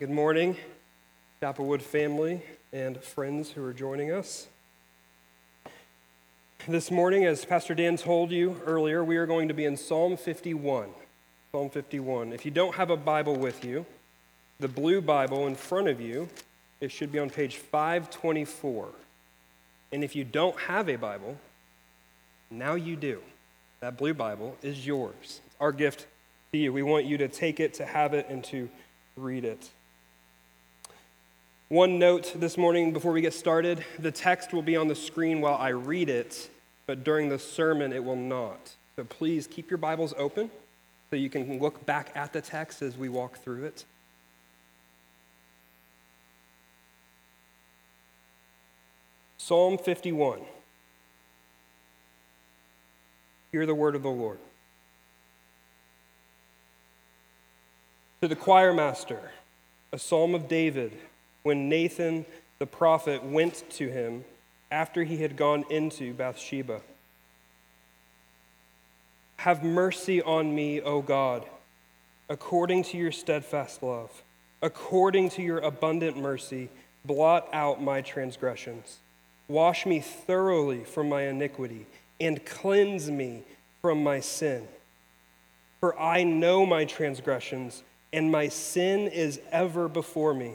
Good morning, Chapelwood family and friends who are joining us. This morning, as Pastor Dan told you earlier, we are going to be in Psalm 51. Psalm 51. If you don't have a Bible with you, the blue Bible in front of you, it should be on page 524. And if you don't have a Bible, now you do. That blue Bible is yours. It's our gift to you. We want you to take it, to have it, and to read it. One note this morning before we get started the text will be on the screen while I read it, but during the sermon it will not. So please keep your Bibles open so you can look back at the text as we walk through it. Psalm 51. Hear the word of the Lord. To the choir master, a psalm of David when Nathan the prophet went to him after he had gone into Bathsheba. Have mercy on me, O God, according to your steadfast love. According to your abundant mercy, blot out my transgressions. Wash me thoroughly from my iniquity and cleanse me from my sin. For I know my transgressions, and my sin is ever before me.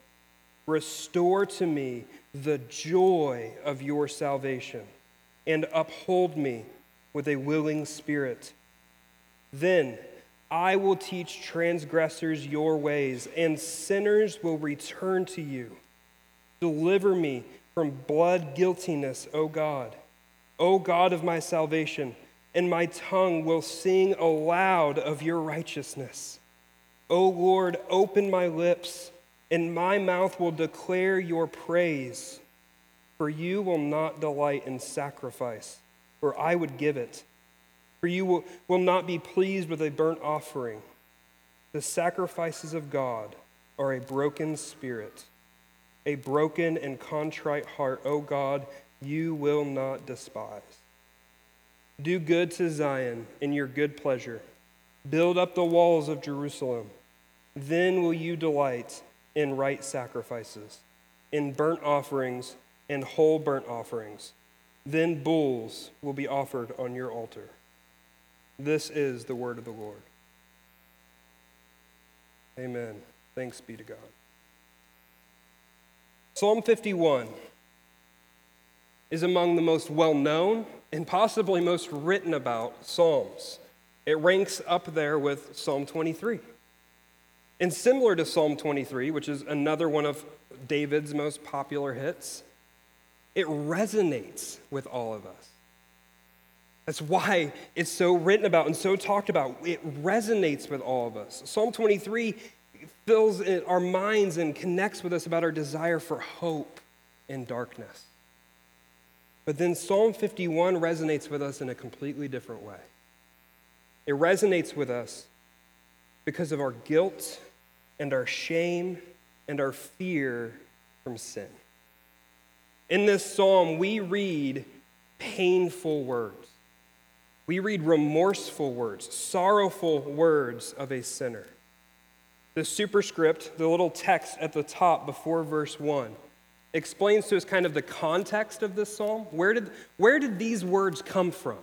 Restore to me the joy of your salvation, and uphold me with a willing spirit. Then I will teach transgressors your ways, and sinners will return to you. Deliver me from blood guiltiness, O God, O God of my salvation, and my tongue will sing aloud of your righteousness. O Lord, open my lips and my mouth will declare your praise. For you will not delight in sacrifice, or I would give it. For you will, will not be pleased with a burnt offering. The sacrifices of God are a broken spirit, a broken and contrite heart, O God, you will not despise. Do good to Zion in your good pleasure. Build up the walls of Jerusalem. Then will you delight in right sacrifices, in burnt offerings and whole burnt offerings. Then bulls will be offered on your altar. This is the word of the Lord. Amen. Thanks be to God. Psalm 51 is among the most well known and possibly most written about Psalms. It ranks up there with Psalm 23. And similar to Psalm 23, which is another one of David's most popular hits, it resonates with all of us. That's why it's so written about and so talked about. It resonates with all of us. Psalm 23 fills our minds and connects with us about our desire for hope in darkness. But then Psalm 51 resonates with us in a completely different way. It resonates with us because of our guilt and our shame and our fear from sin. In this psalm, we read painful words. We read remorseful words, sorrowful words of a sinner. The superscript, the little text at the top before verse 1, explains to us kind of the context of this psalm. Where did, where did these words come from?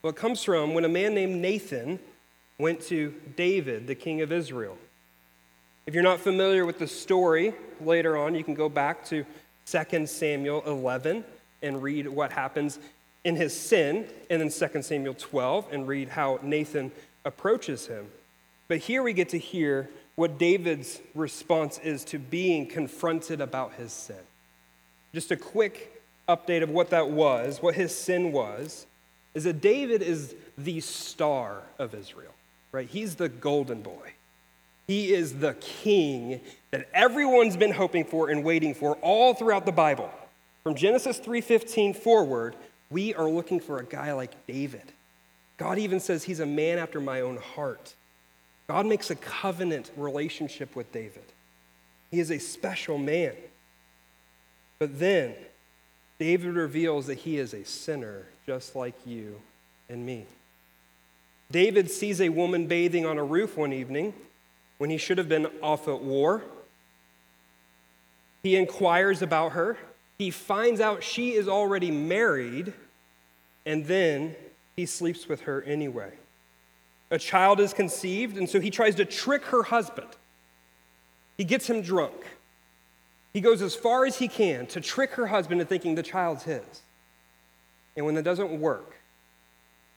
Well, it comes from when a man named Nathan went to David, the king of Israel. If you're not familiar with the story, later on you can go back to 2 Samuel 11 and read what happens in his sin, and then 2 Samuel 12 and read how Nathan approaches him. But here we get to hear what David's response is to being confronted about his sin. Just a quick update of what that was, what his sin was, is that David is the star of Israel, right? He's the golden boy. He is the king that everyone's been hoping for and waiting for all throughout the Bible. From Genesis 3:15 forward, we are looking for a guy like David. God even says he's a man after my own heart. God makes a covenant relationship with David. He is a special man. But then, David reveals that he is a sinner just like you and me. David sees a woman bathing on a roof one evening when he should have been off at war. He inquires about her. He finds out she is already married, and then he sleeps with her anyway. A child is conceived, and so he tries to trick her husband. He gets him drunk. He goes as far as he can to trick her husband into thinking the child's his. And when that doesn't work,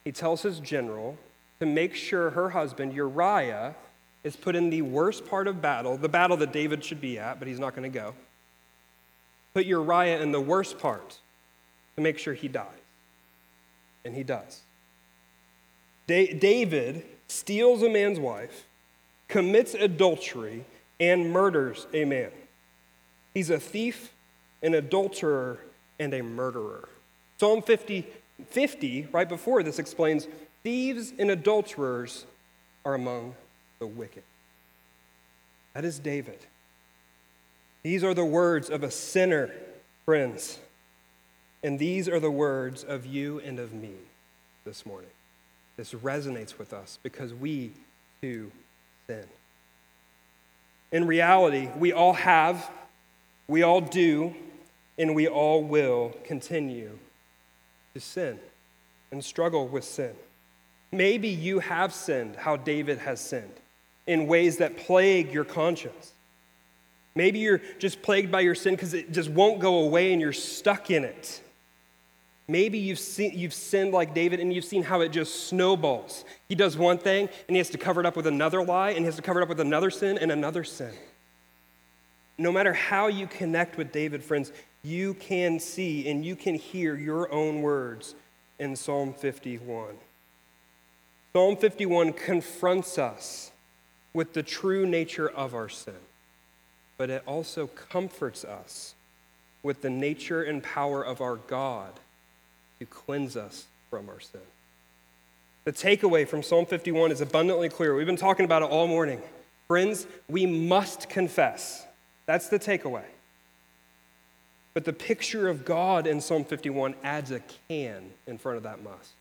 he tells his general to make sure her husband, Uriah, is put in the worst part of battle, the battle that David should be at, but he's not going to go. Put Uriah in the worst part to make sure he dies. And he does. David steals a man's wife, commits adultery, and murders a man. He's a thief, an adulterer, and a murderer. Psalm 50, 50, right before this, explains thieves and adulterers are among the wicked. That is David. These are the words of a sinner, friends. And these are the words of you and of me this morning. This resonates with us because we too sin. In reality, we all have, we all do, and we all will continue to sin and struggle with sin. Maybe you have sinned how David has sinned in ways that plague your conscience. Maybe you're just plagued by your sin because it just won't go away and you're stuck in it. Maybe you've, seen, you've sinned like David and you've seen how it just snowballs. He does one thing and he has to cover it up with another lie and he has to cover it up with another sin and another sin. No matter how you connect with David, friends, you can see and you can hear your own words in Psalm 51. Psalm 51 confronts us with the true nature of our sin, but it also comforts us with the nature and power of our God to cleanse us from our sin. The takeaway from Psalm 51 is abundantly clear. We've been talking about it all morning. Friends, we must confess. That's the takeaway. But the picture of God in Psalm 51 adds a can in front of that must.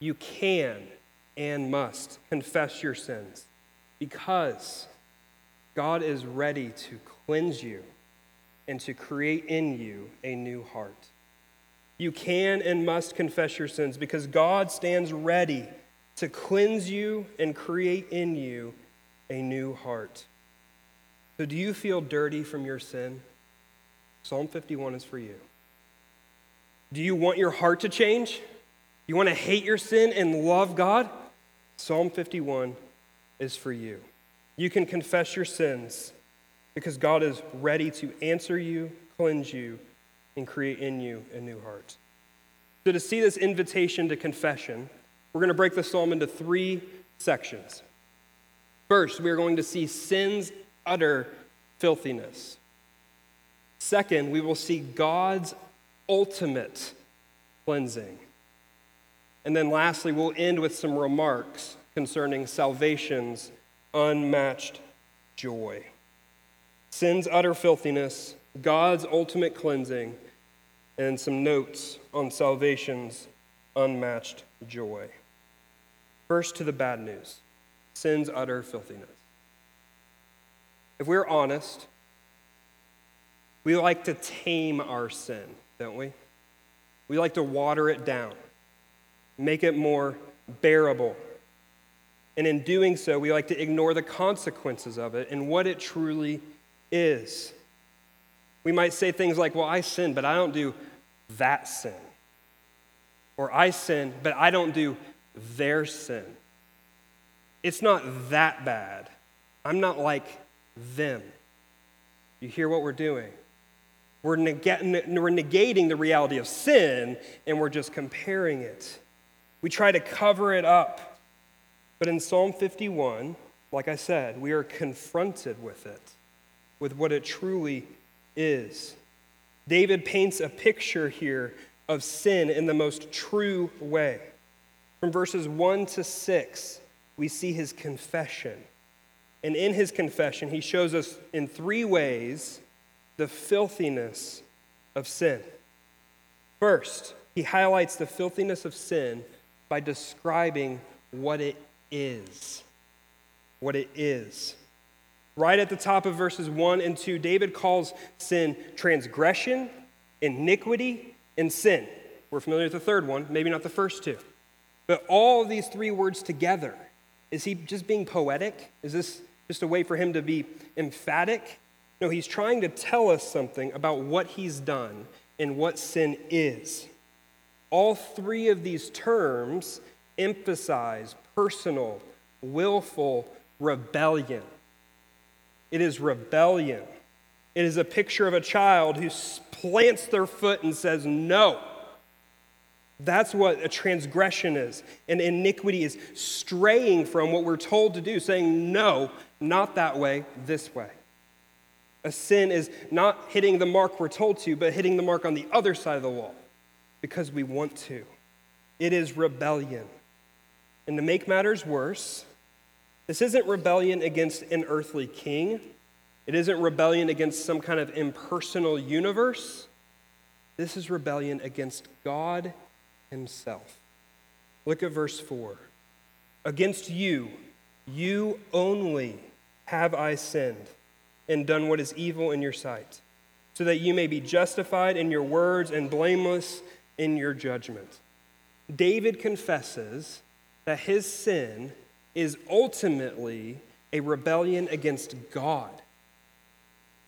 You can and must confess your sins because God is ready to cleanse you and to create in you a new heart. You can and must confess your sins because God stands ready to cleanse you and create in you a new heart. So, do you feel dirty from your sin? Psalm 51 is for you. Do you want your heart to change? You want to hate your sin and love God? Psalm 51 is for you. You can confess your sins because God is ready to answer you, cleanse you, and create in you a new heart. So, to see this invitation to confession, we're going to break the psalm into three sections. First, we are going to see sin's utter filthiness. Second, we will see God's ultimate cleansing. And then lastly, we'll end with some remarks concerning salvation's unmatched joy. Sin's utter filthiness, God's ultimate cleansing, and some notes on salvation's unmatched joy. First, to the bad news sin's utter filthiness. If we're honest, we like to tame our sin, don't we? We like to water it down, make it more bearable. And in doing so, we like to ignore the consequences of it and what it truly is. We might say things like, Well, I sin, but I don't do that sin. Or I sin, but I don't do their sin. It's not that bad. I'm not like them. You hear what we're doing? We're, neg- we're negating the reality of sin and we're just comparing it. We try to cover it up. But in Psalm 51, like I said, we are confronted with it, with what it truly is. David paints a picture here of sin in the most true way. From verses 1 to 6, we see his confession. And in his confession, he shows us in three ways the filthiness of sin. First, he highlights the filthiness of sin by describing what it is. What it is. Right at the top of verses 1 and 2, David calls sin transgression, iniquity, and sin. We're familiar with the third one, maybe not the first two. But all these three words together, is he just being poetic? Is this just a way for him to be emphatic? No, he's trying to tell us something about what he's done and what sin is. All three of these terms emphasize personal, willful rebellion. It is rebellion. It is a picture of a child who plants their foot and says, No. That's what a transgression is. And iniquity is straying from what we're told to do, saying, No, not that way, this way. A sin is not hitting the mark we're told to, but hitting the mark on the other side of the wall because we want to. It is rebellion. And to make matters worse, this isn't rebellion against an earthly king. It isn't rebellion against some kind of impersonal universe. This is rebellion against God Himself. Look at verse 4. Against you, you only have I sinned and done what is evil in your sight, so that you may be justified in your words and blameless in your judgment. David confesses that his sin is ultimately a rebellion against God.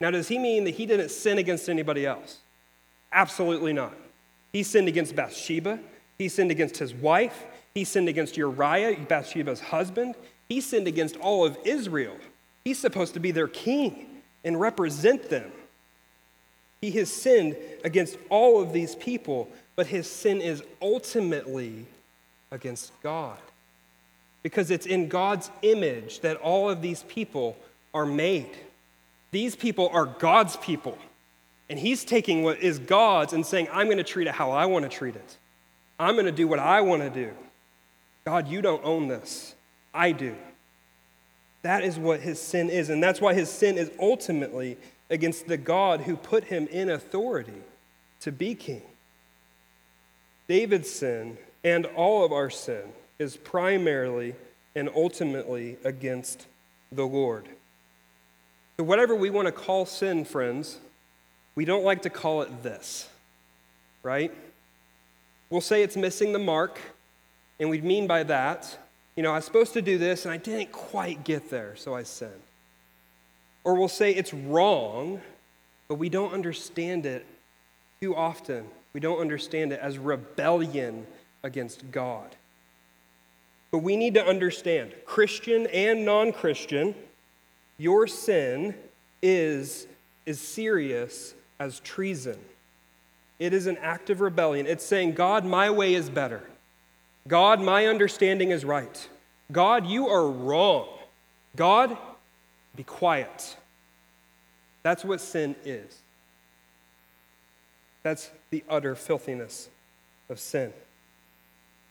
Now, does he mean that he didn't sin against anybody else? Absolutely not. He sinned against Bathsheba, he sinned against his wife, he sinned against Uriah, Bathsheba's husband, he sinned against all of Israel. He's supposed to be their king and represent them. He has sinned against all of these people, but his sin is ultimately against God. Because it's in God's image that all of these people are made. These people are God's people. And he's taking what is God's and saying, I'm going to treat it how I want to treat it. I'm going to do what I want to do. God, you don't own this. I do. That is what his sin is. And that's why his sin is ultimately against the God who put him in authority to be king. David's sin and all of our sin is primarily and ultimately against the Lord. So, whatever we want to call sin, friends, we don't like to call it this, right? We'll say it's missing the mark, and we mean by that, you know, I was supposed to do this and I didn't quite get there, so I sinned. Or we'll say it's wrong, but we don't understand it too often. We don't understand it as rebellion against God. But we need to understand, Christian and non Christian, your sin is as serious as treason. It is an act of rebellion. It's saying, God, my way is better. God, my understanding is right. God, you are wrong. God, be quiet. That's what sin is. That's the utter filthiness of sin.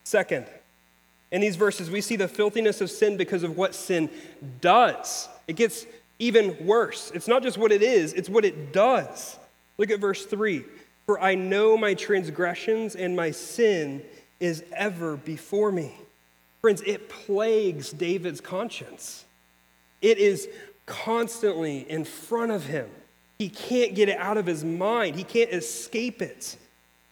Second, in these verses, we see the filthiness of sin because of what sin does. It gets even worse. It's not just what it is, it's what it does. Look at verse 3 For I know my transgressions and my sin is ever before me. Friends, it plagues David's conscience. It is constantly in front of him. He can't get it out of his mind, he can't escape it.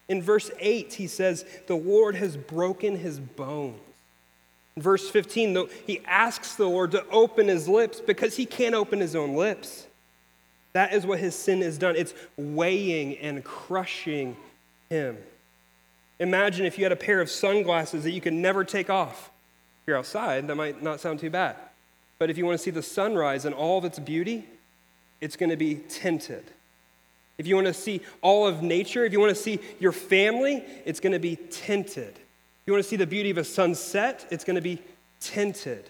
In verse 8, he says, The Lord has broken his bones. In verse 15, though, he asks the Lord to open his lips because he can't open his own lips. That is what his sin has done. It's weighing and crushing him. Imagine if you had a pair of sunglasses that you could never take off. If you're outside, that might not sound too bad. But if you want to see the sunrise and all of its beauty, it's going to be tinted. If you want to see all of nature, if you want to see your family, it's going to be tinted. If you want to see the beauty of a sunset, it's going to be tinted.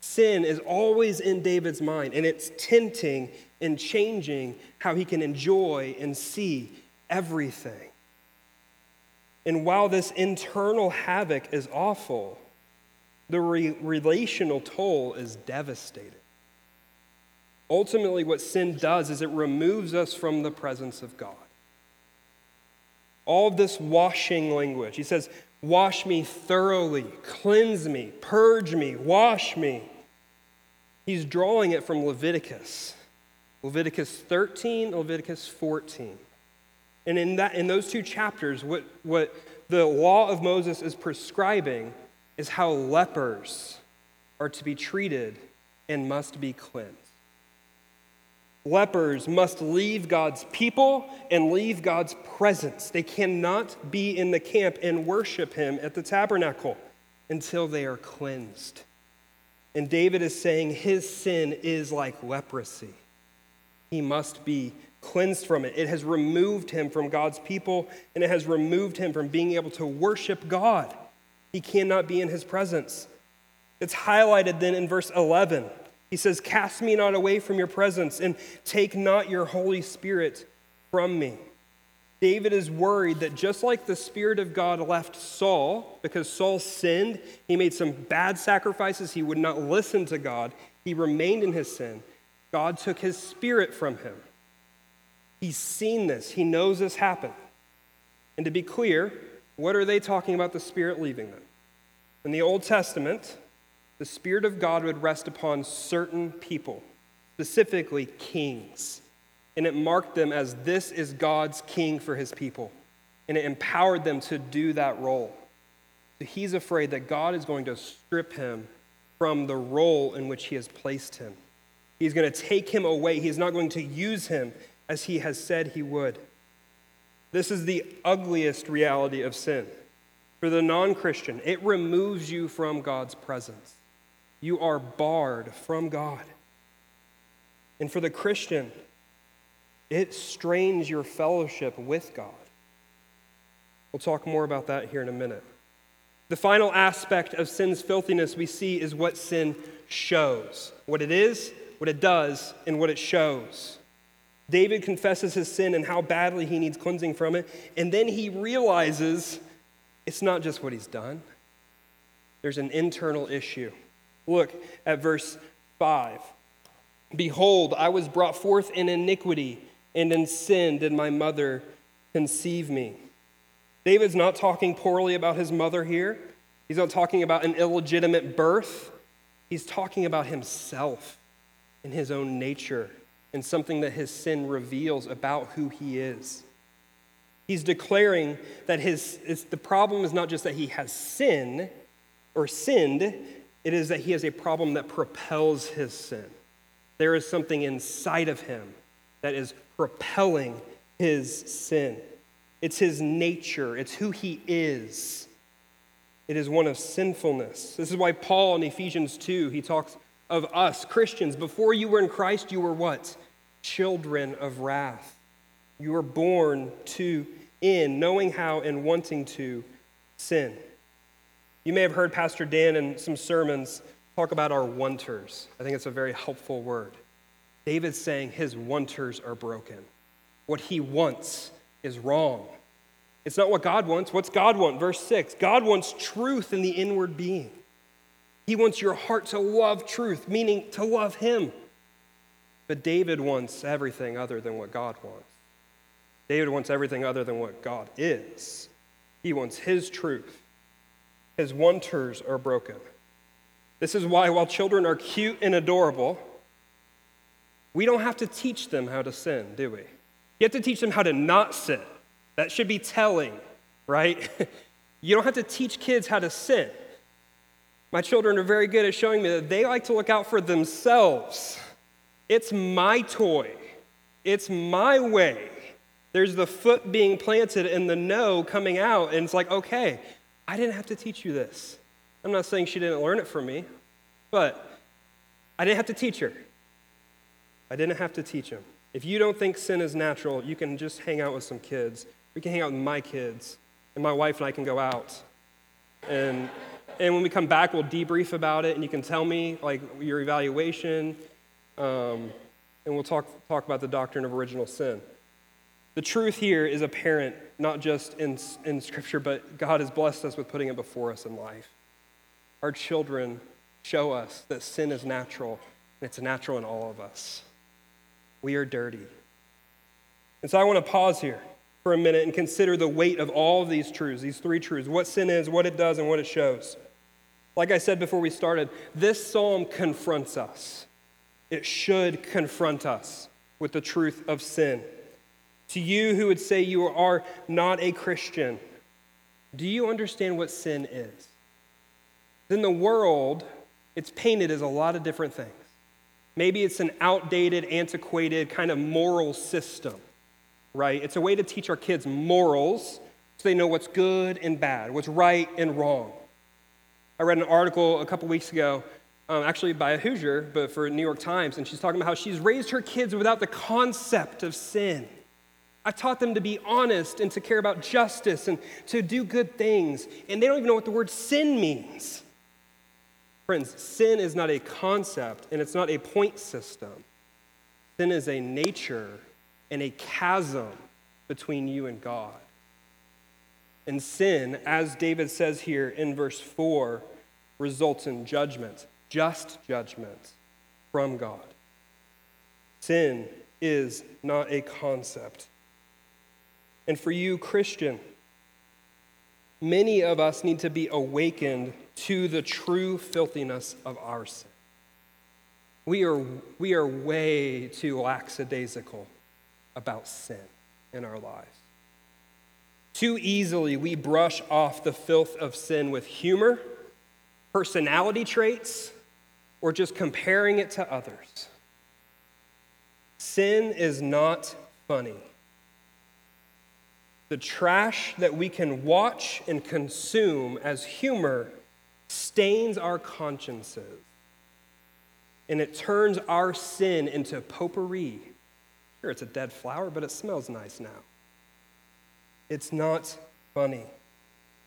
Sin is always in David's mind, and it's tinting and changing how he can enjoy and see everything. And while this internal havoc is awful, the re- relational toll is devastating. Ultimately, what sin does is it removes us from the presence of God. All this washing language, he says, Wash me thoroughly, cleanse me, purge me, wash me. He's drawing it from Leviticus. Leviticus 13, Leviticus 14. And in, that, in those two chapters, what, what the law of Moses is prescribing is how lepers are to be treated and must be cleansed. Lepers must leave God's people and leave God's presence. They cannot be in the camp and worship Him at the tabernacle until they are cleansed. And David is saying his sin is like leprosy. He must be cleansed from it. It has removed him from God's people and it has removed him from being able to worship God. He cannot be in his presence. It's highlighted then in verse 11. He says, Cast me not away from your presence, and take not your Holy Spirit from me. David is worried that just like the Spirit of God left Saul, because Saul sinned, he made some bad sacrifices, he would not listen to God, he remained in his sin. God took his Spirit from him. He's seen this, he knows this happened. And to be clear, what are they talking about the Spirit leaving them? In the Old Testament, the Spirit of God would rest upon certain people, specifically kings. And it marked them as this is God's king for his people. And it empowered them to do that role. So he's afraid that God is going to strip him from the role in which he has placed him. He's going to take him away. He's not going to use him as he has said he would. This is the ugliest reality of sin. For the non Christian, it removes you from God's presence you are barred from God. And for the Christian, it strains your fellowship with God. We'll talk more about that here in a minute. The final aspect of sin's filthiness we see is what sin shows what it is, what it does, and what it shows. David confesses his sin and how badly he needs cleansing from it, and then he realizes it's not just what he's done, there's an internal issue. Look at verse 5. Behold, I was brought forth in iniquity, and in sin did my mother conceive me. David's not talking poorly about his mother here. He's not talking about an illegitimate birth. He's talking about himself and his own nature and something that his sin reveals about who he is. He's declaring that his, the problem is not just that he has sin or sinned, it is that he has a problem that propels his sin. There is something inside of him that is propelling his sin. It's his nature, it's who he is. It is one of sinfulness. This is why Paul in Ephesians 2, he talks of us, Christians. Before you were in Christ, you were what? Children of wrath. You were born to in, knowing how and wanting to sin. You may have heard Pastor Dan in some sermons talk about our wanters. I think it's a very helpful word. David's saying his wanters are broken. What he wants is wrong. It's not what God wants. What's God want? Verse 6 God wants truth in the inward being. He wants your heart to love truth, meaning to love Him. But David wants everything other than what God wants. David wants everything other than what God is. He wants His truth his wanters are broken. This is why, while children are cute and adorable, we don't have to teach them how to sin, do we? You have to teach them how to not sin. That should be telling, right? you don't have to teach kids how to sin. My children are very good at showing me that they like to look out for themselves. It's my toy, it's my way. There's the foot being planted and the no coming out, and it's like, okay, I didn't have to teach you this. I'm not saying she didn't learn it from me, but I didn't have to teach her. I didn't have to teach him. If you don't think sin is natural, you can just hang out with some kids. We can hang out with my kids, and my wife and I can go out. And, and when we come back, we'll debrief about it, and you can tell me like your evaluation, um, and we'll talk, talk about the doctrine of original sin. The truth here is apparent, not just in, in Scripture, but God has blessed us with putting it before us in life. Our children show us that sin is natural, and it's natural in all of us. We are dirty. And so I want to pause here for a minute and consider the weight of all of these truths, these three truths what sin is, what it does, and what it shows. Like I said before we started, this psalm confronts us. It should confront us with the truth of sin. To you who would say you are not a Christian, do you understand what sin is? In the world, it's painted as a lot of different things. Maybe it's an outdated, antiquated kind of moral system right? It's a way to teach our kids morals so they know what's good and bad, what's right and wrong. I read an article a couple weeks ago, um, actually by a Hoosier, but for New York Times, and she's talking about how she's raised her kids without the concept of sin. I've taught them to be honest and to care about justice and to do good things, and they don't even know what the word sin means. Friends, sin is not a concept and it's not a point system. Sin is a nature and a chasm between you and God. And sin, as David says here in verse 4, results in judgment, just judgment from God. Sin is not a concept. And for you, Christian, many of us need to be awakened to the true filthiness of our sin. We are, we are way too lackadaisical about sin in our lives. Too easily, we brush off the filth of sin with humor, personality traits, or just comparing it to others. Sin is not funny. The trash that we can watch and consume as humor stains our consciences, and it turns our sin into potpourri Sure, it's a dead flower, but it smells nice now. It's not funny.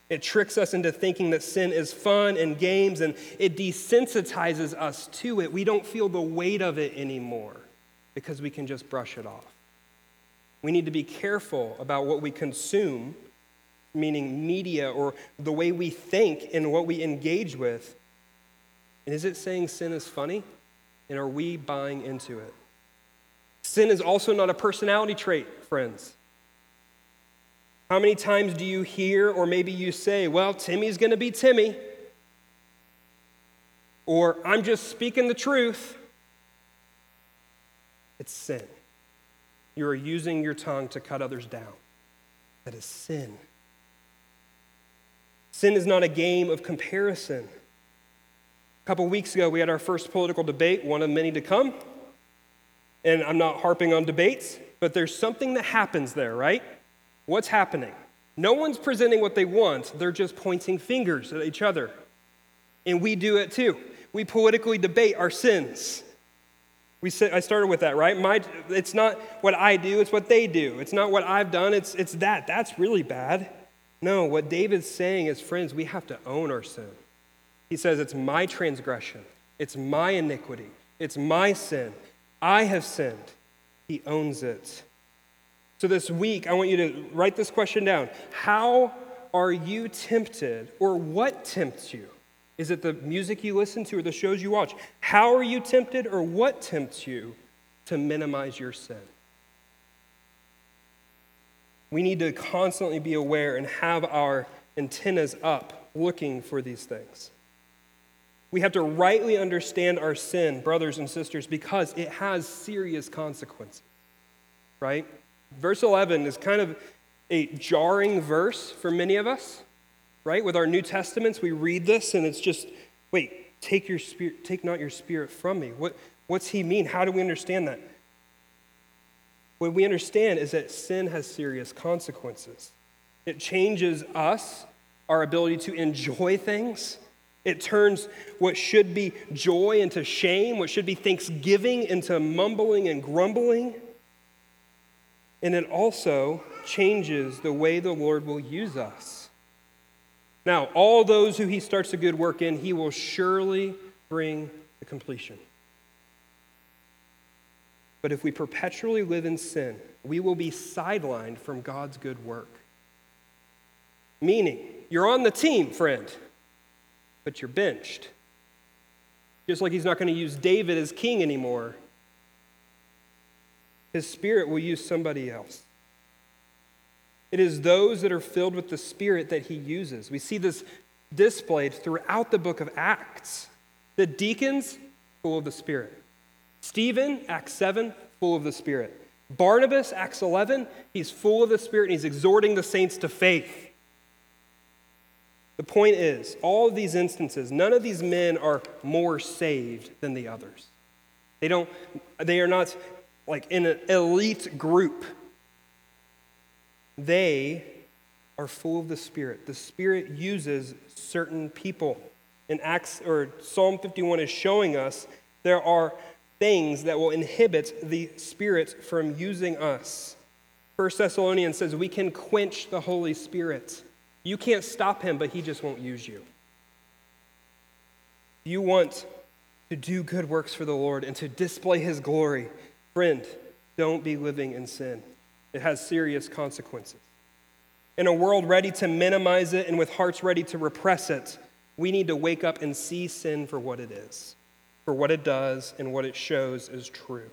It tricks us into thinking that sin is fun and games, and it desensitizes us to it. We don't feel the weight of it anymore because we can just brush it off. We need to be careful about what we consume, meaning media or the way we think and what we engage with. And is it saying sin is funny? And are we buying into it? Sin is also not a personality trait, friends. How many times do you hear, or maybe you say, well, Timmy's going to be Timmy? Or I'm just speaking the truth. It's sin. You are using your tongue to cut others down. That is sin. Sin is not a game of comparison. A couple weeks ago, we had our first political debate, one of many to come and I'm not harping on debates, but there's something that happens there, right? What's happening? No one's presenting what they want, they're just pointing fingers at each other. And we do it too. We politically debate our sins. We say, I started with that, right? My, it's not what I do, it's what they do. It's not what I've done, it's, it's that. That's really bad. No, what David's saying is, friends, we have to own our sin. He says, It's my transgression, it's my iniquity, it's my sin. I have sinned. He owns it. So this week, I want you to write this question down. How are you tempted, or what tempts you? Is it the music you listen to or the shows you watch? How are you tempted, or what tempts you to minimize your sin? We need to constantly be aware and have our antennas up looking for these things. We have to rightly understand our sin, brothers and sisters, because it has serious consequences, right? Verse 11 is kind of a jarring verse for many of us, right? With our New Testaments, we read this and it's just, Wait, take your spirit, take not your spirit from me. What, what's he mean? How do we understand that? What we understand is that sin has serious consequences. It changes us, our ability to enjoy things. It turns what should be joy into shame, what should be thanksgiving into mumbling and grumbling. And it also changes the way the Lord will use us. Now, all those who he starts a good work in, he will surely bring to completion. But if we perpetually live in sin, we will be sidelined from God's good work. Meaning, you're on the team, friend, but you're benched. Just like he's not going to use David as king anymore, his spirit will use somebody else. It is those that are filled with the spirit that he uses. We see this displayed throughout the book of Acts. The deacons, full of the spirit. Stephen, Acts 7, full of the Spirit. Barnabas, Acts 11, he's full of the Spirit and he's exhorting the saints to faith. The point is, all of these instances, none of these men are more saved than the others. They don't, they are not like in an elite group. They are full of the Spirit. The Spirit uses certain people. In Acts or Psalm 51 is showing us there are things that will inhibit the Spirit from using us. First Thessalonians says we can quench the Holy Spirit. You can't stop him, but he just won't use you. You want to do good works for the Lord and to display his glory. Friend, don't be living in sin. It has serious consequences. In a world ready to minimize it and with hearts ready to repress it, we need to wake up and see sin for what it is for what it does and what it shows is true.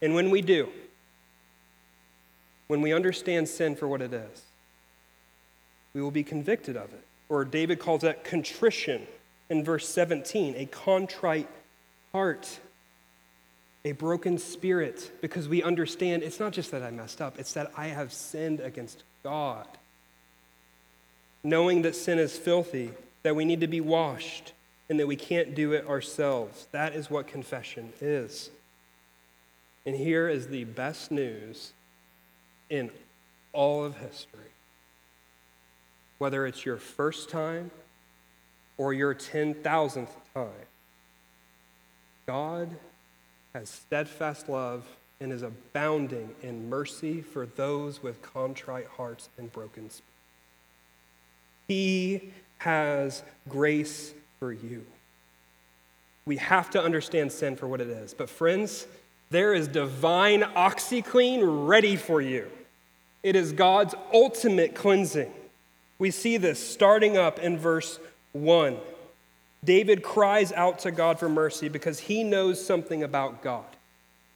And when we do, when we understand sin for what it is, we will be convicted of it. Or David calls that contrition in verse 17, a contrite heart, a broken spirit, because we understand it's not just that I messed up, it's that I have sinned against God. Knowing that sin is filthy, that we need to be washed, and that we can't do it ourselves. That is what confession is. And here is the best news in all of history. Whether it's your first time or your 10,000th time, God has steadfast love and is abounding in mercy for those with contrite hearts and broken spirits. He has grace for you. We have to understand sin for what it is. But, friends, there is divine OxiClean ready for you. It is God's ultimate cleansing. We see this starting up in verse 1. David cries out to God for mercy because he knows something about God.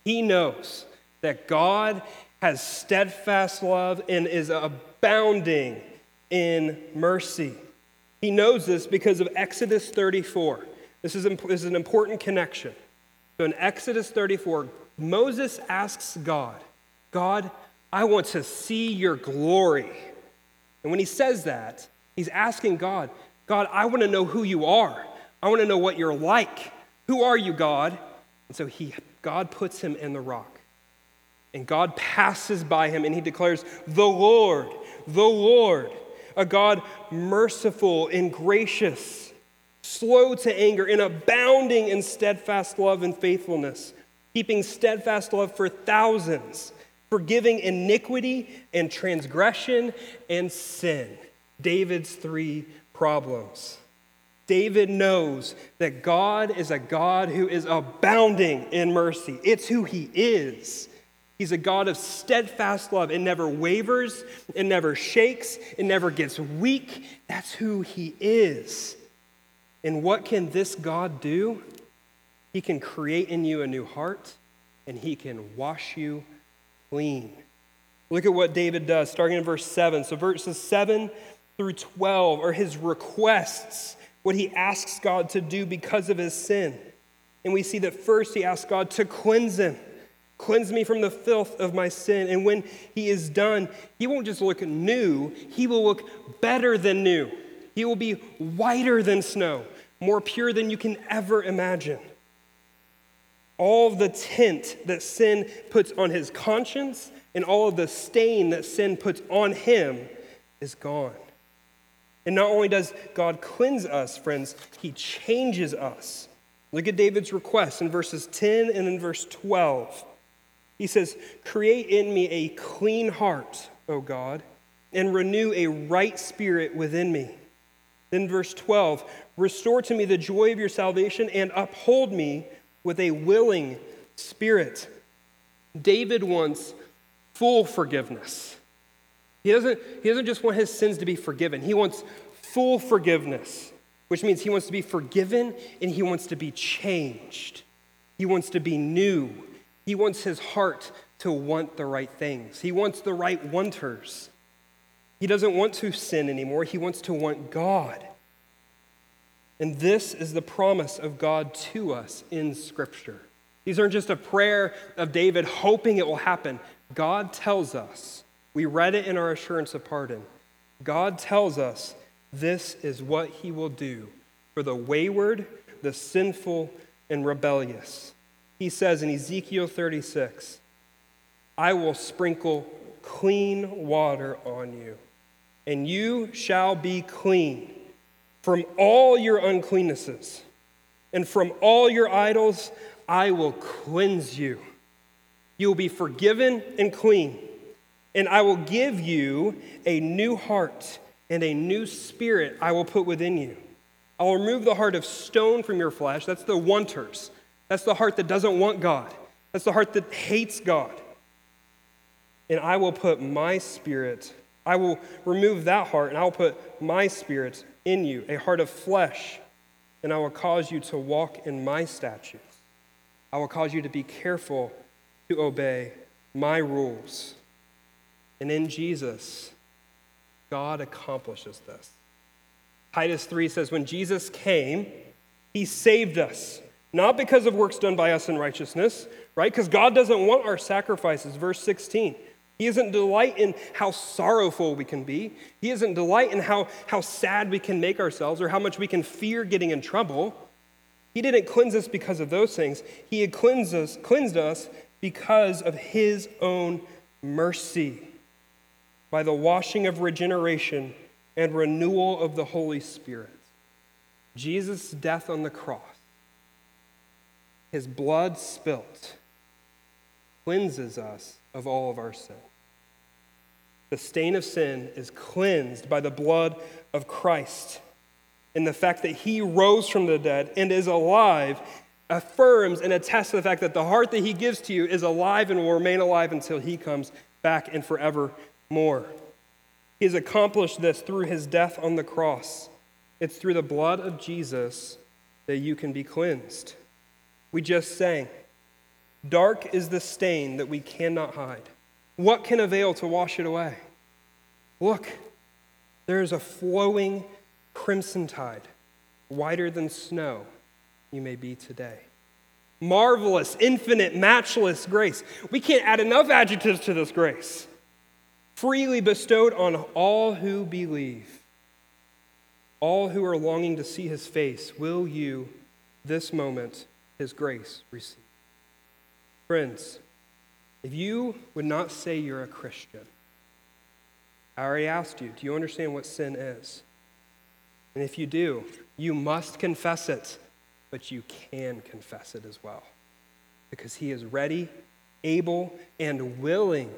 He knows that God has steadfast love and is abounding in mercy. He knows this because of Exodus 34. This is, this is an important connection. So in Exodus 34, Moses asks God, God, I want to see your glory. And when he says that, he's asking God, God, I want to know who you are. I want to know what you're like. Who are you, God? And so he, God puts him in the rock. And God passes by him and he declares, The Lord, the Lord a God merciful and gracious, slow to anger, and abounding in steadfast love and faithfulness, keeping steadfast love for thousands, forgiving iniquity and transgression and sin. David's three problems. David knows that God is a God who is abounding in mercy. It's who he is. He's a God of steadfast love. It never wavers, it never shakes, it never gets weak. That's who He is. And what can this God do? He can create in you a new heart and He can wash you clean. Look at what David does, starting in verse 7. So, verses 7 through 12 are his requests, what he asks God to do because of his sin. And we see that first he asks God to cleanse him. Cleanse me from the filth of my sin. And when he is done, he won't just look new, he will look better than new. He will be whiter than snow, more pure than you can ever imagine. All the tint that sin puts on his conscience and all of the stain that sin puts on him is gone. And not only does God cleanse us, friends, he changes us. Look at David's request in verses 10 and in verse 12. He says, Create in me a clean heart, O God, and renew a right spirit within me. Then, verse 12, Restore to me the joy of your salvation and uphold me with a willing spirit. David wants full forgiveness. He doesn't, he doesn't just want his sins to be forgiven, he wants full forgiveness, which means he wants to be forgiven and he wants to be changed. He wants to be new. He wants his heart to want the right things. He wants the right wanters. He doesn't want to sin anymore. He wants to want God. And this is the promise of God to us in Scripture. These aren't just a prayer of David hoping it will happen. God tells us, we read it in our assurance of pardon. God tells us this is what he will do for the wayward, the sinful, and rebellious. He says in Ezekiel 36, I will sprinkle clean water on you, and you shall be clean from all your uncleannesses, and from all your idols I will cleanse you. You will be forgiven and clean, and I will give you a new heart and a new spirit I will put within you. I will remove the heart of stone from your flesh. That's the wanters. That's the heart that doesn't want God. That's the heart that hates God. And I will put my spirit, I will remove that heart, and I will put my spirit in you, a heart of flesh, and I will cause you to walk in my statutes. I will cause you to be careful to obey my rules. And in Jesus, God accomplishes this. Titus 3 says, When Jesus came, he saved us, not because of works done by us in righteousness, right? Because God doesn't want our sacrifices. Verse 16. He doesn't delight in how sorrowful we can be. He doesn't delight in how, how sad we can make ourselves or how much we can fear getting in trouble. He didn't cleanse us because of those things. He had cleansed us, cleansed us because of his own mercy by the washing of regeneration and renewal of the Holy Spirit. Jesus' death on the cross, his blood spilt, cleanses us of all of our sin. The stain of sin is cleansed by the blood of Christ. And the fact that he rose from the dead and is alive affirms and attests to the fact that the heart that he gives to you is alive and will remain alive until he comes back and forevermore. He has accomplished this through his death on the cross. It's through the blood of Jesus that you can be cleansed. We just sang, Dark is the stain that we cannot hide. What can avail to wash it away? Look, there is a flowing crimson tide, whiter than snow you may be today. Marvelous, infinite, matchless grace. We can't add enough adjectives to this grace. Freely bestowed on all who believe. All who are longing to see his face, will you, this moment, his grace receive? Friends, if you would not say you're a Christian, I already asked you, do you understand what sin is? And if you do, you must confess it, but you can confess it as well. Because he is ready, able, and willing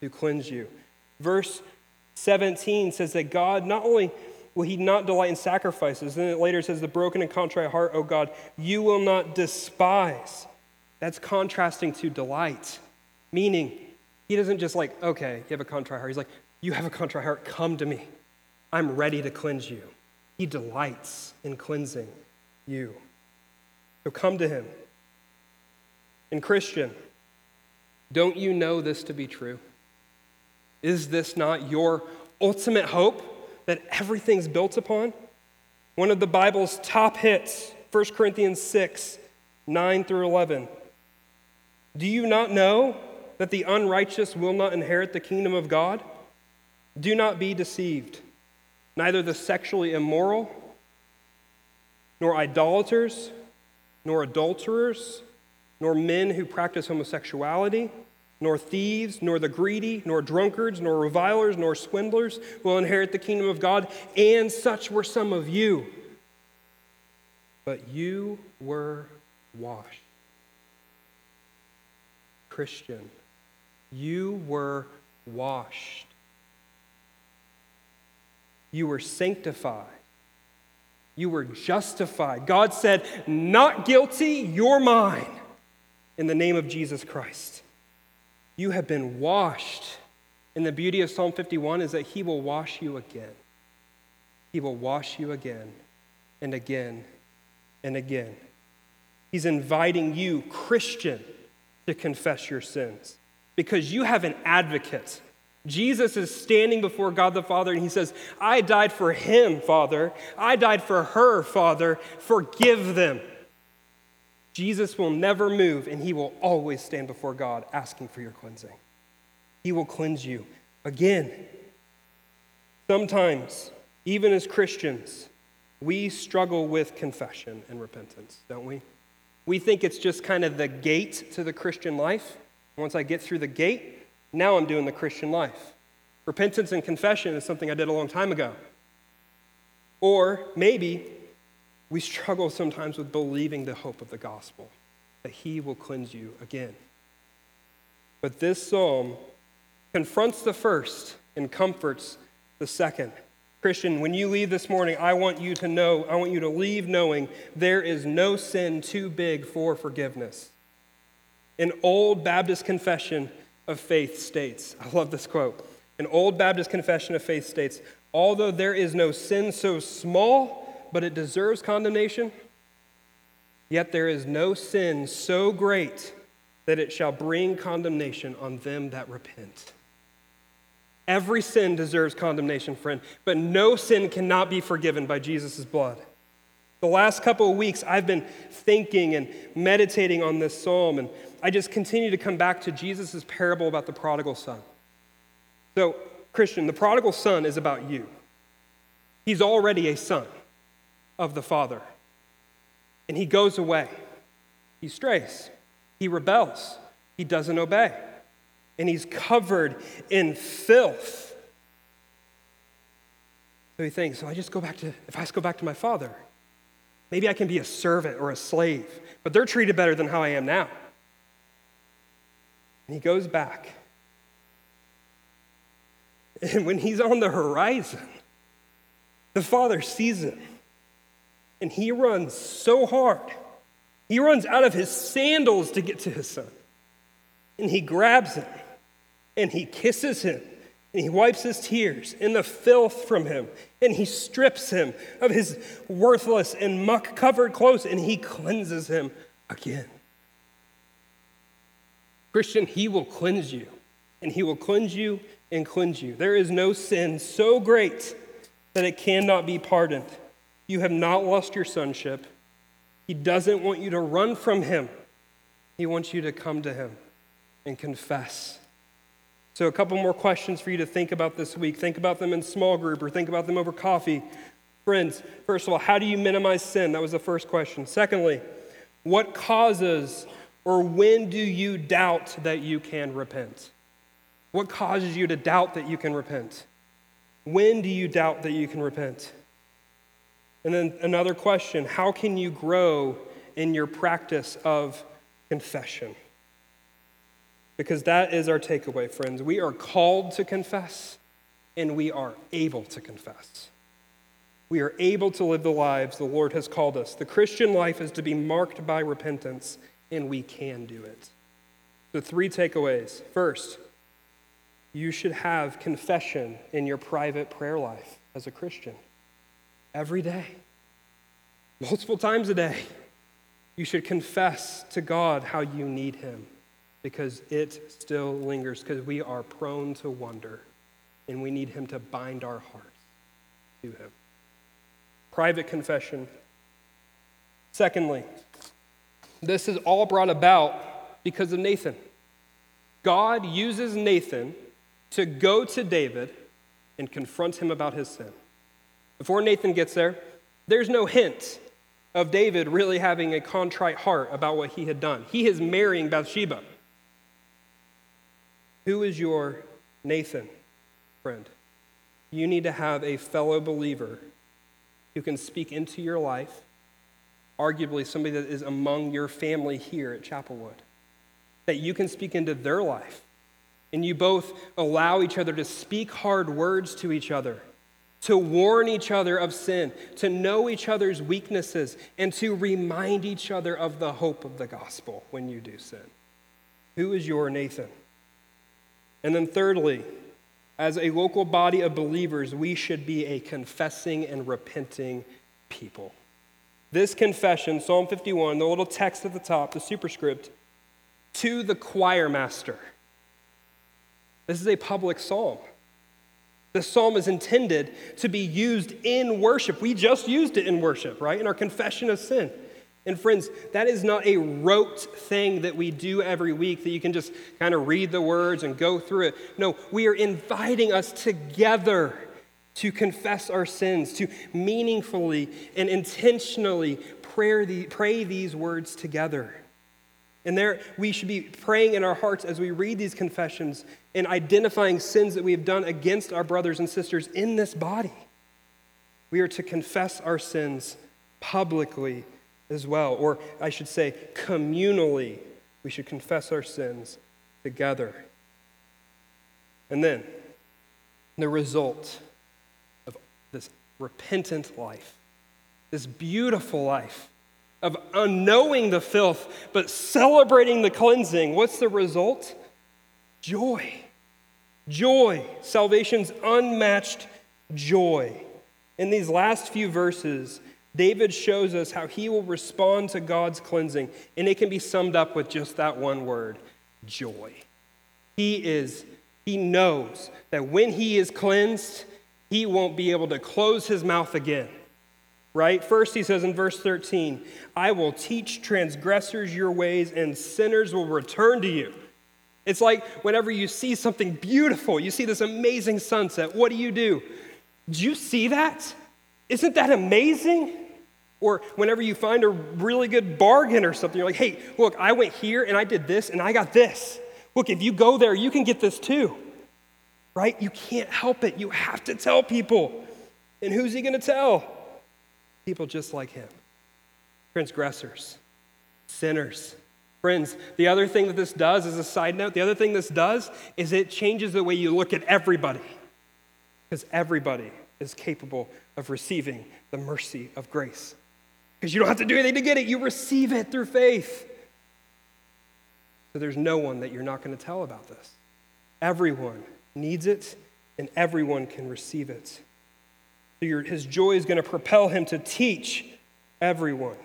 to cleanse you. Verse 17 says that God not only will he not delight in sacrifices, then it later says, the broken and contrite heart, O God, you will not despise. That's contrasting to delight. Meaning, he doesn't just like, okay, you have a contrite heart. He's like, you have a contrite heart, come to me. I'm ready to cleanse you. He delights in cleansing you. So come to him. And Christian, don't you know this to be true? Is this not your ultimate hope that everything's built upon? One of the Bible's top hits, 1 Corinthians 6 9 through 11. Do you not know that the unrighteous will not inherit the kingdom of God? Do not be deceived. Neither the sexually immoral, nor idolaters, nor adulterers, nor men who practice homosexuality, nor thieves, nor the greedy, nor drunkards, nor revilers, nor swindlers will inherit the kingdom of God. And such were some of you. But you were washed. Christian, you were washed. You were sanctified. You were justified. God said, Not guilty, you're mine, in the name of Jesus Christ. You have been washed. And the beauty of Psalm 51 is that He will wash you again. He will wash you again and again and again. He's inviting you, Christian, to confess your sins because you have an advocate. Jesus is standing before God the Father and he says, I died for him, Father. I died for her, Father. Forgive them. Jesus will never move and he will always stand before God asking for your cleansing. He will cleanse you again. Sometimes, even as Christians, we struggle with confession and repentance, don't we? We think it's just kind of the gate to the Christian life. Once I get through the gate, now I'm doing the Christian life. Repentance and confession is something I did a long time ago. Or maybe we struggle sometimes with believing the hope of the gospel, that he will cleanse you again. But this psalm confronts the first and comforts the second. Christian, when you leave this morning, I want you to know, I want you to leave knowing there is no sin too big for forgiveness. An old Baptist confession of faith states, I love this quote. An old Baptist confession of faith states, although there is no sin so small but it deserves condemnation. Yet there is no sin so great that it shall bring condemnation on them that repent. Every sin deserves condemnation, friend, but no sin cannot be forgiven by Jesus' blood. The last couple of weeks, I've been thinking and meditating on this psalm, and I just continue to come back to Jesus' parable about the prodigal son. So, Christian, the prodigal son is about you. He's already a son of the Father. And he goes away. He strays. He rebels. He doesn't obey. And he's covered in filth. So he thinks, so I just go back to, if I just go back to my father, maybe I can be a servant or a slave, but they're treated better than how I am now. And he goes back. And when he's on the horizon, the father sees him and he runs so hard. He runs out of his sandals to get to his son. And he grabs him and he kisses him and he wipes his tears and the filth from him and he strips him of his worthless and muck covered clothes and he cleanses him again. Christian, he will cleanse you and he will cleanse you and cleanse you. There is no sin so great that it cannot be pardoned. You have not lost your sonship. He doesn't want you to run from him, he wants you to come to him and confess. So, a couple more questions for you to think about this week. Think about them in small group or think about them over coffee. Friends, first of all, how do you minimize sin? That was the first question. Secondly, what causes or when do you doubt that you can repent? What causes you to doubt that you can repent? When do you doubt that you can repent? And then another question how can you grow in your practice of confession? Because that is our takeaway, friends. We are called to confess, and we are able to confess. We are able to live the lives the Lord has called us. The Christian life is to be marked by repentance, and we can do it. The three takeaways. First, you should have confession in your private prayer life as a Christian every day, multiple times a day. You should confess to God how you need Him because it still lingers, because we are prone to wonder and we need Him to bind our hearts to Him. Private confession. Secondly, this is all brought about because of Nathan. God uses Nathan to go to David and confront him about his sin. Before Nathan gets there, there's no hint of David really having a contrite heart about what he had done. He is marrying Bathsheba. Who is your Nathan, friend? You need to have a fellow believer who can speak into your life, arguably somebody that is among your family here at Chapelwood, that you can speak into their life. And you both allow each other to speak hard words to each other to warn each other of sin, to know each other's weaknesses, and to remind each other of the hope of the gospel when you do sin. Who is your Nathan? And then, thirdly, as a local body of believers, we should be a confessing and repenting people. This confession, Psalm 51, the little text at the top, the superscript, to the choir master. This is a public psalm. The psalm is intended to be used in worship. We just used it in worship, right? In our confession of sin. And friends, that is not a rote thing that we do every week that you can just kind of read the words and go through it. No, we are inviting us together to confess our sins, to meaningfully and intentionally pray, the, pray these words together. And there, we should be praying in our hearts as we read these confessions and identifying sins that we have done against our brothers and sisters in this body. We are to confess our sins publicly as well, or I should say, communally. We should confess our sins together. And then, the result of this repentant life, this beautiful life, of unknowing the filth, but celebrating the cleansing, what's the result? Joy. Joy. Salvation's unmatched joy. In these last few verses, David shows us how he will respond to God's cleansing, and it can be summed up with just that one word joy. He is, he knows that when he is cleansed, he won't be able to close his mouth again right? First, he says in verse 13, I will teach transgressors your ways, and sinners will return to you. It's like whenever you see something beautiful, you see this amazing sunset, what do you do? Do you see that? Isn't that amazing? Or whenever you find a really good bargain or something, you're like, hey, look, I went here and I did this and I got this. Look, if you go there, you can get this too. Right? You can't help it. You have to tell people. And who's he going to tell? People just like him transgressors, sinners. Friends, the other thing that this does, as a side note, the other thing this does is it changes the way you look at everybody. Because everybody is capable of receiving the mercy of grace. Because you don't have to do anything to get it, you receive it through faith. So there's no one that you're not going to tell about this. Everyone needs it, and everyone can receive it. So his joy is going to propel him to teach everyone.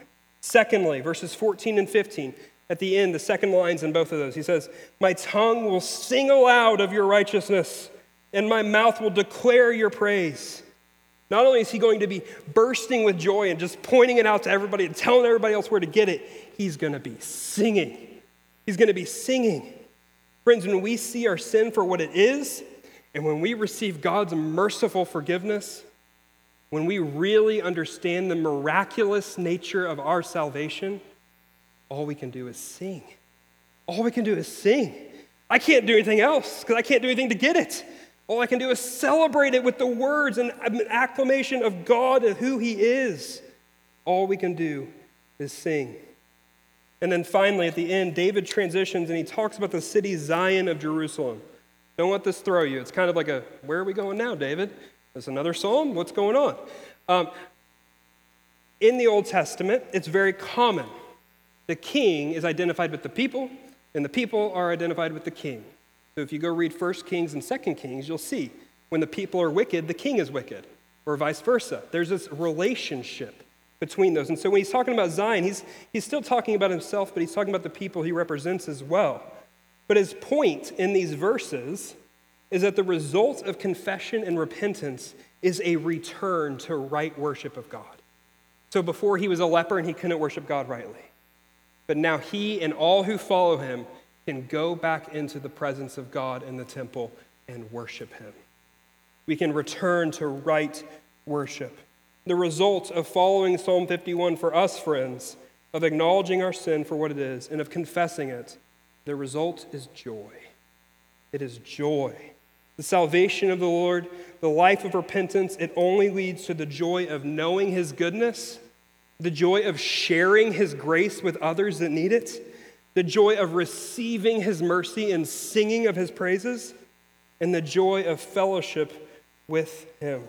Secondly, verses 14 and 15, at the end, the second lines in both of those, he says, My tongue will sing aloud of your righteousness, and my mouth will declare your praise. Not only is he going to be bursting with joy and just pointing it out to everybody and telling everybody else where to get it, he's going to be singing. He's going to be singing. Friends, when we see our sin for what it is, and when we receive God's merciful forgiveness, when we really understand the miraculous nature of our salvation, all we can do is sing. All we can do is sing. I can't do anything else because I can't do anything to get it. All I can do is celebrate it with the words and um, acclamation of God and who He is. All we can do is sing. And then finally, at the end, David transitions and he talks about the city Zion of Jerusalem. Don't let this throw you. It's kind of like a, where are we going now, David? There's another psalm? What's going on? Um, in the Old Testament, it's very common. The king is identified with the people, and the people are identified with the king. So if you go read 1 Kings and 2 Kings, you'll see when the people are wicked, the king is wicked, or vice versa. There's this relationship between those. And so when he's talking about Zion, he's, he's still talking about himself, but he's talking about the people he represents as well. But his point in these verses is that the result of confession and repentance is a return to right worship of God. So before he was a leper and he couldn't worship God rightly. But now he and all who follow him can go back into the presence of God in the temple and worship him. We can return to right worship. The result of following Psalm 51 for us, friends, of acknowledging our sin for what it is and of confessing it, the result is joy. It is joy. The salvation of the Lord, the life of repentance, it only leads to the joy of knowing His goodness, the joy of sharing His grace with others that need it, the joy of receiving His mercy and singing of His praises, and the joy of fellowship with Him.